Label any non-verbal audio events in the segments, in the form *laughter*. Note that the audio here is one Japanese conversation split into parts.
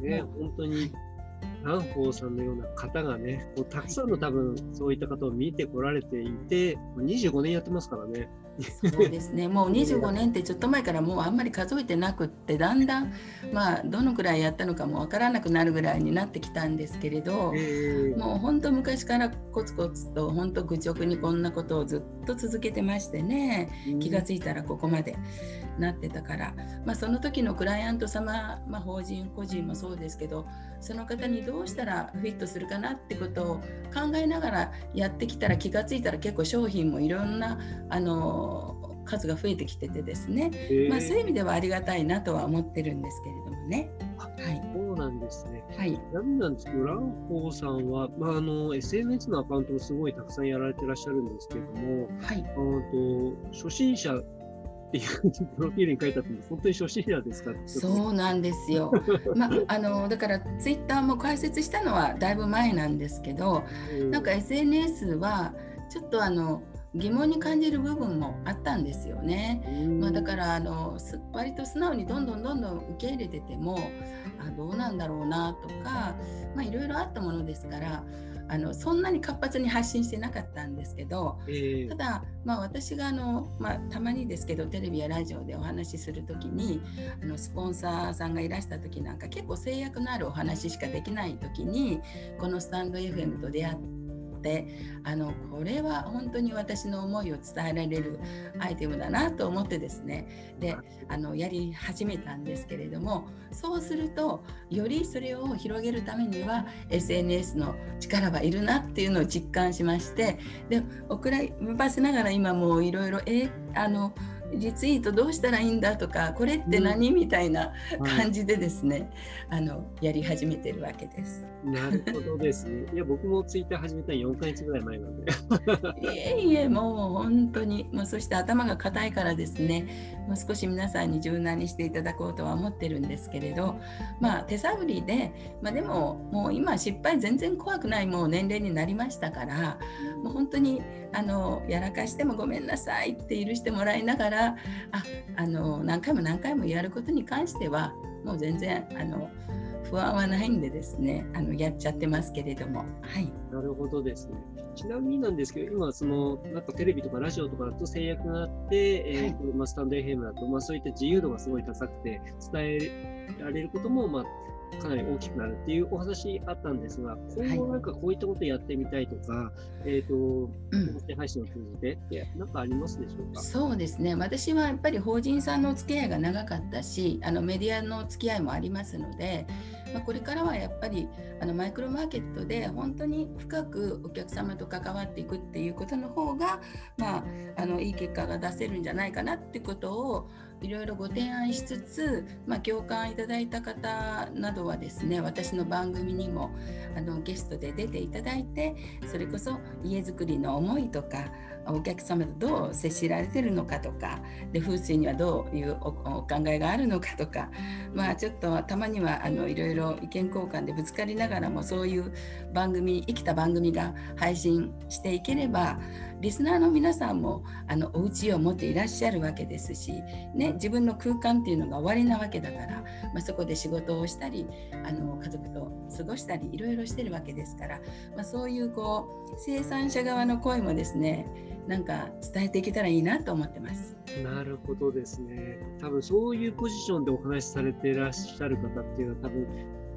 ね、本当に蘭宝さんのような方がね、こうたくさんの多分そういった方を見てこられていて、25年やってますからね。そうですね。もう25年ってちょっと前からもうあんまり数えてなくってだんだんまあどのくらいやったのかもわからなくなるぐらいになってきたんですけれど、えー、もう本当昔からコツコツと本当愚直にこんなことをずっと続けてましてね、気が付いたらここまでなってたから、まあ、その時のクライアント様、まあ、法人個人もそうですけどその方にどうしたらフィットするかなってことを考えながらやってきたら気が付いたら結構商品もいろんなあの数が増えてきててですね、まあ、そういう意味ではありがたいなとは思ってるんですけれどもね。はい、そうなんですね。はい。ちなみになんですけど、蘭宝さんは、まあ、あの SNS のアカウントもすごいたくさんやられてらっしゃるんですけれども、はい。あと初心者っていう *laughs* プロフィールに書いてあって本当に初心者ですかそうなんですよ。*laughs* まああのだからツイッターも開設したのはだいぶ前なんですけど、なんか SNS はちょっとあの疑問に感じる部分もあったんですよね。まあ、だからあの割と素直にどんどんどんどん受け入れててもあどうなんだろうなとかいろいろあったものですからあのそんなに活発に発信してなかったんですけど、えー、ただ、まあ、私があの、まあ、たまにですけどテレビやラジオでお話しする時にあのスポンサーさんがいらした時なんか結構制約のあるお話しかできない時にこのスタンド FM と出会って。ってあのこれは本当に私の思いを伝えられるアイテムだなと思ってですね。であのやり始めたんですけれどもそうするとよりそれを広げるためには SNS の力はいるなっていうのを実感しましてで遅らばせながら今もういろいろえあのリツイートどうしたらいいんだとかこれって何、うん、みたいな感じでですね、はい、あのやり始めてるわけです。なるほどですね。いや僕もツイッター始めた4か月ぐらい前なんで。いえいえもう本当にもうそして頭が硬いからですねもう少し皆さんに柔軟にしていただこうとは思ってるんですけれどまあ手探りで、まあ、でももう今失敗全然怖くないもう年齢になりましたからもう本当にあのやらかしてもごめんなさいって許してもらいながらああの何回も何回もやることに関してはもう全然あの不安はないんでですねあのやっちゃってますけれども。はい。なるほどですね。ちなみになんですけど今そのなんかテレビとかラジオとかだと制約があって、はい、えーとまあ、スタンド FM だと、まあ、そういった自由度がすごい高くて伝えられることも、まあ、かなり大きくなるっていうお話あったんですが、今後なんかこういったことやってみたいとか、はい、えっ、ー、と、音声配信を通じてって何かありますでしょうか？そうですね。私はやっぱり法人さんのお付き合いが長かったし、あのメディアの付き合いもありますので、まあ、これからはやっぱりあのマイクロマーケットで本当に深くお客様と関わっていくっていうことの方が、まあ、あのいい結果が出せるんじゃないかなってことをいろいろご提案しつつ、まあ、共感いただいた方などはですね私の番組にもあのゲストで出ていただいてそれこそ家づくりの思いとかお客様とどう接しられてるのかとかで風水にはどういうお考えがあるのかとかまあちょっとたまにはあのいろいろ意見交換でぶつかりながらもそういう番組生きた番組が配信していければリスナーの皆さんもあのお家を持っていらっしゃるわけですし、ね、自分の空間っていうのが終わりなわけだから、まあ、そこで仕事をしたりあの家族と過ごしたりいろいろしてるわけですから、まあ、そういうこう生産者側の声もですねなんか伝えていけたらいいなと思ってます。なるほどですね。多分そういうポジションでお話しされていらっしゃる方っていうのは多分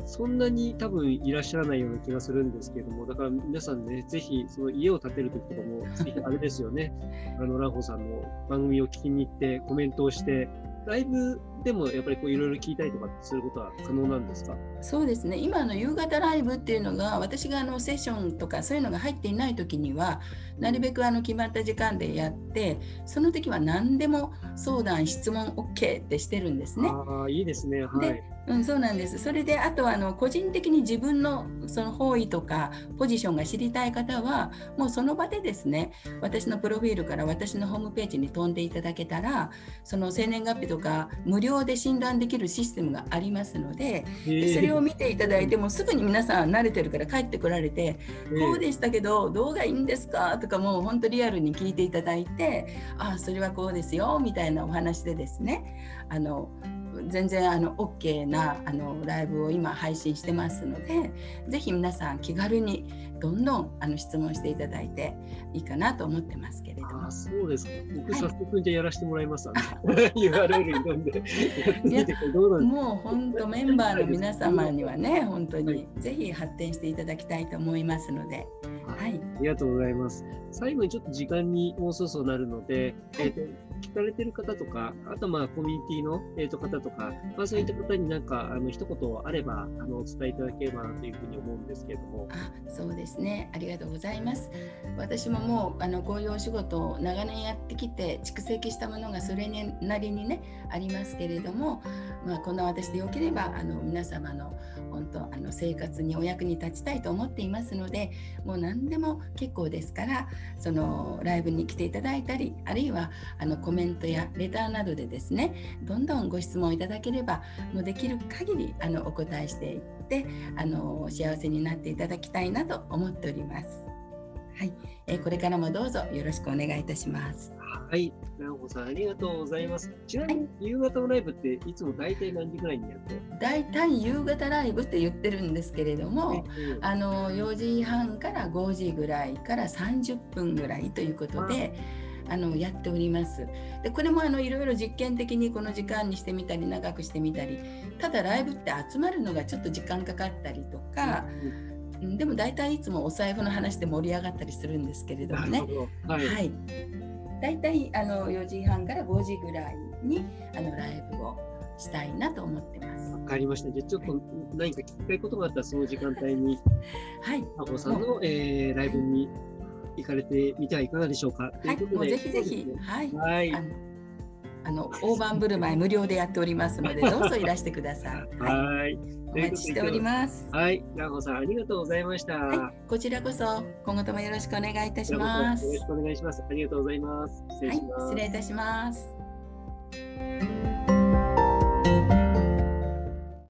そんなに多分いらっしゃらないような気がするんですけれども、だから皆さんね、ぜひその家を建てるときとかも、*laughs* ぜひあれですよね、あの、ランホさんの番組を聞きに行ってコメントをして、ライブでもやっぱりこういろいろ聞いたりとかすることは可能なんですか？そうですね。今の夕方ライブっていうのが私があのセッションとかそういうのが入っていない時にはなるべくあの決まった時間でやってその時は何でも相談質問 OK ってしてるんですね。あいいですね、はい、うん、そうなんです。それであとはあの個人的に自分のその方位とかポジションが知りたい方はもうその場でですね私のプロフィールから私のホームページに飛んでいただけたらその生年月日とか無料で診断できるシステムがありますのででそれを見ていただいてもすぐに皆さん慣れてるから帰ってこられてこうでしたけどどうがいいんですか？とかもう本当リアルに聞いていただいてああそれはこうですよみたいなお話でですねあの全然あの OK なあのライブを今配信してますのでぜひ皆さん気軽にどんどんあの質問していただいていいかなと思ってますけれども。あそうですか。僕、早速じゃやらせてもらいます。URL *laughs* 読んで *laughs* もう本当メンバーの皆様にはね本当にぜひ発展していただきたいと思いますので。はい、ありがとうございます。最後にちょっと時間にもうそろそろなるので、はい、えーと、聞かれてる方とか、あとまあコミュニティの、えー、と方とか、まあ、そういった方になんかあの一言あればあのお伝えいただければなというふうに思うんですけれども。あそうですね、ありがとうございます。私ももうあのこういうお仕事を長年やってきて蓄積したものがそれなりにねありますけれども、まあ、この私でよければあの皆様の本当あの生活にお役に立ちたいと思っていますのでもう何でも結構ですからそのライブに来ていただいたりあるいはあのコメントやレターなどでですねどんどんご質問いただければもうできる限りあのお答えしていってあの幸せになっていただきたいなと思っております。はい、えー、これからもどうぞよろしくお願いいたします。はい、直子さんありがとうございます。ちなみに夕方のライブっていつも大体何時ぐらいにやって大体夕方ライブって言ってるんですけれども、あの4時半から5時ぐらいから30分ぐらいということで。あのやっております。でこれもあのいろいろ実験的にこの時間にしてみたり長くしてみたりただライブって集まるのがちょっと時間かかったりとか、うんでも大体いつもお財布の話で盛り上がったりするんですけれどもね。はい、はい、大体あの4時半から5時ぐらいにあのライブをしたいなと思ってます。わかりました。じゃあちょっと何か聞きたいことがあったらその時間帯に、はい、あこさんの、えー、ライブに行かれてみてはいかがでしょうか。はい、もうぜひぜひ、はい、はいあの大盤振る舞い無料でやっておりますので、*laughs* どうぞいらしてください。はい。お待ちしております。はい、ラホさんありがとうございました。はい、こちらこそ今後ともよろしくお願いいたします。よろしくお願いします。ありがとうございます。失礼します。はい、失礼いたします。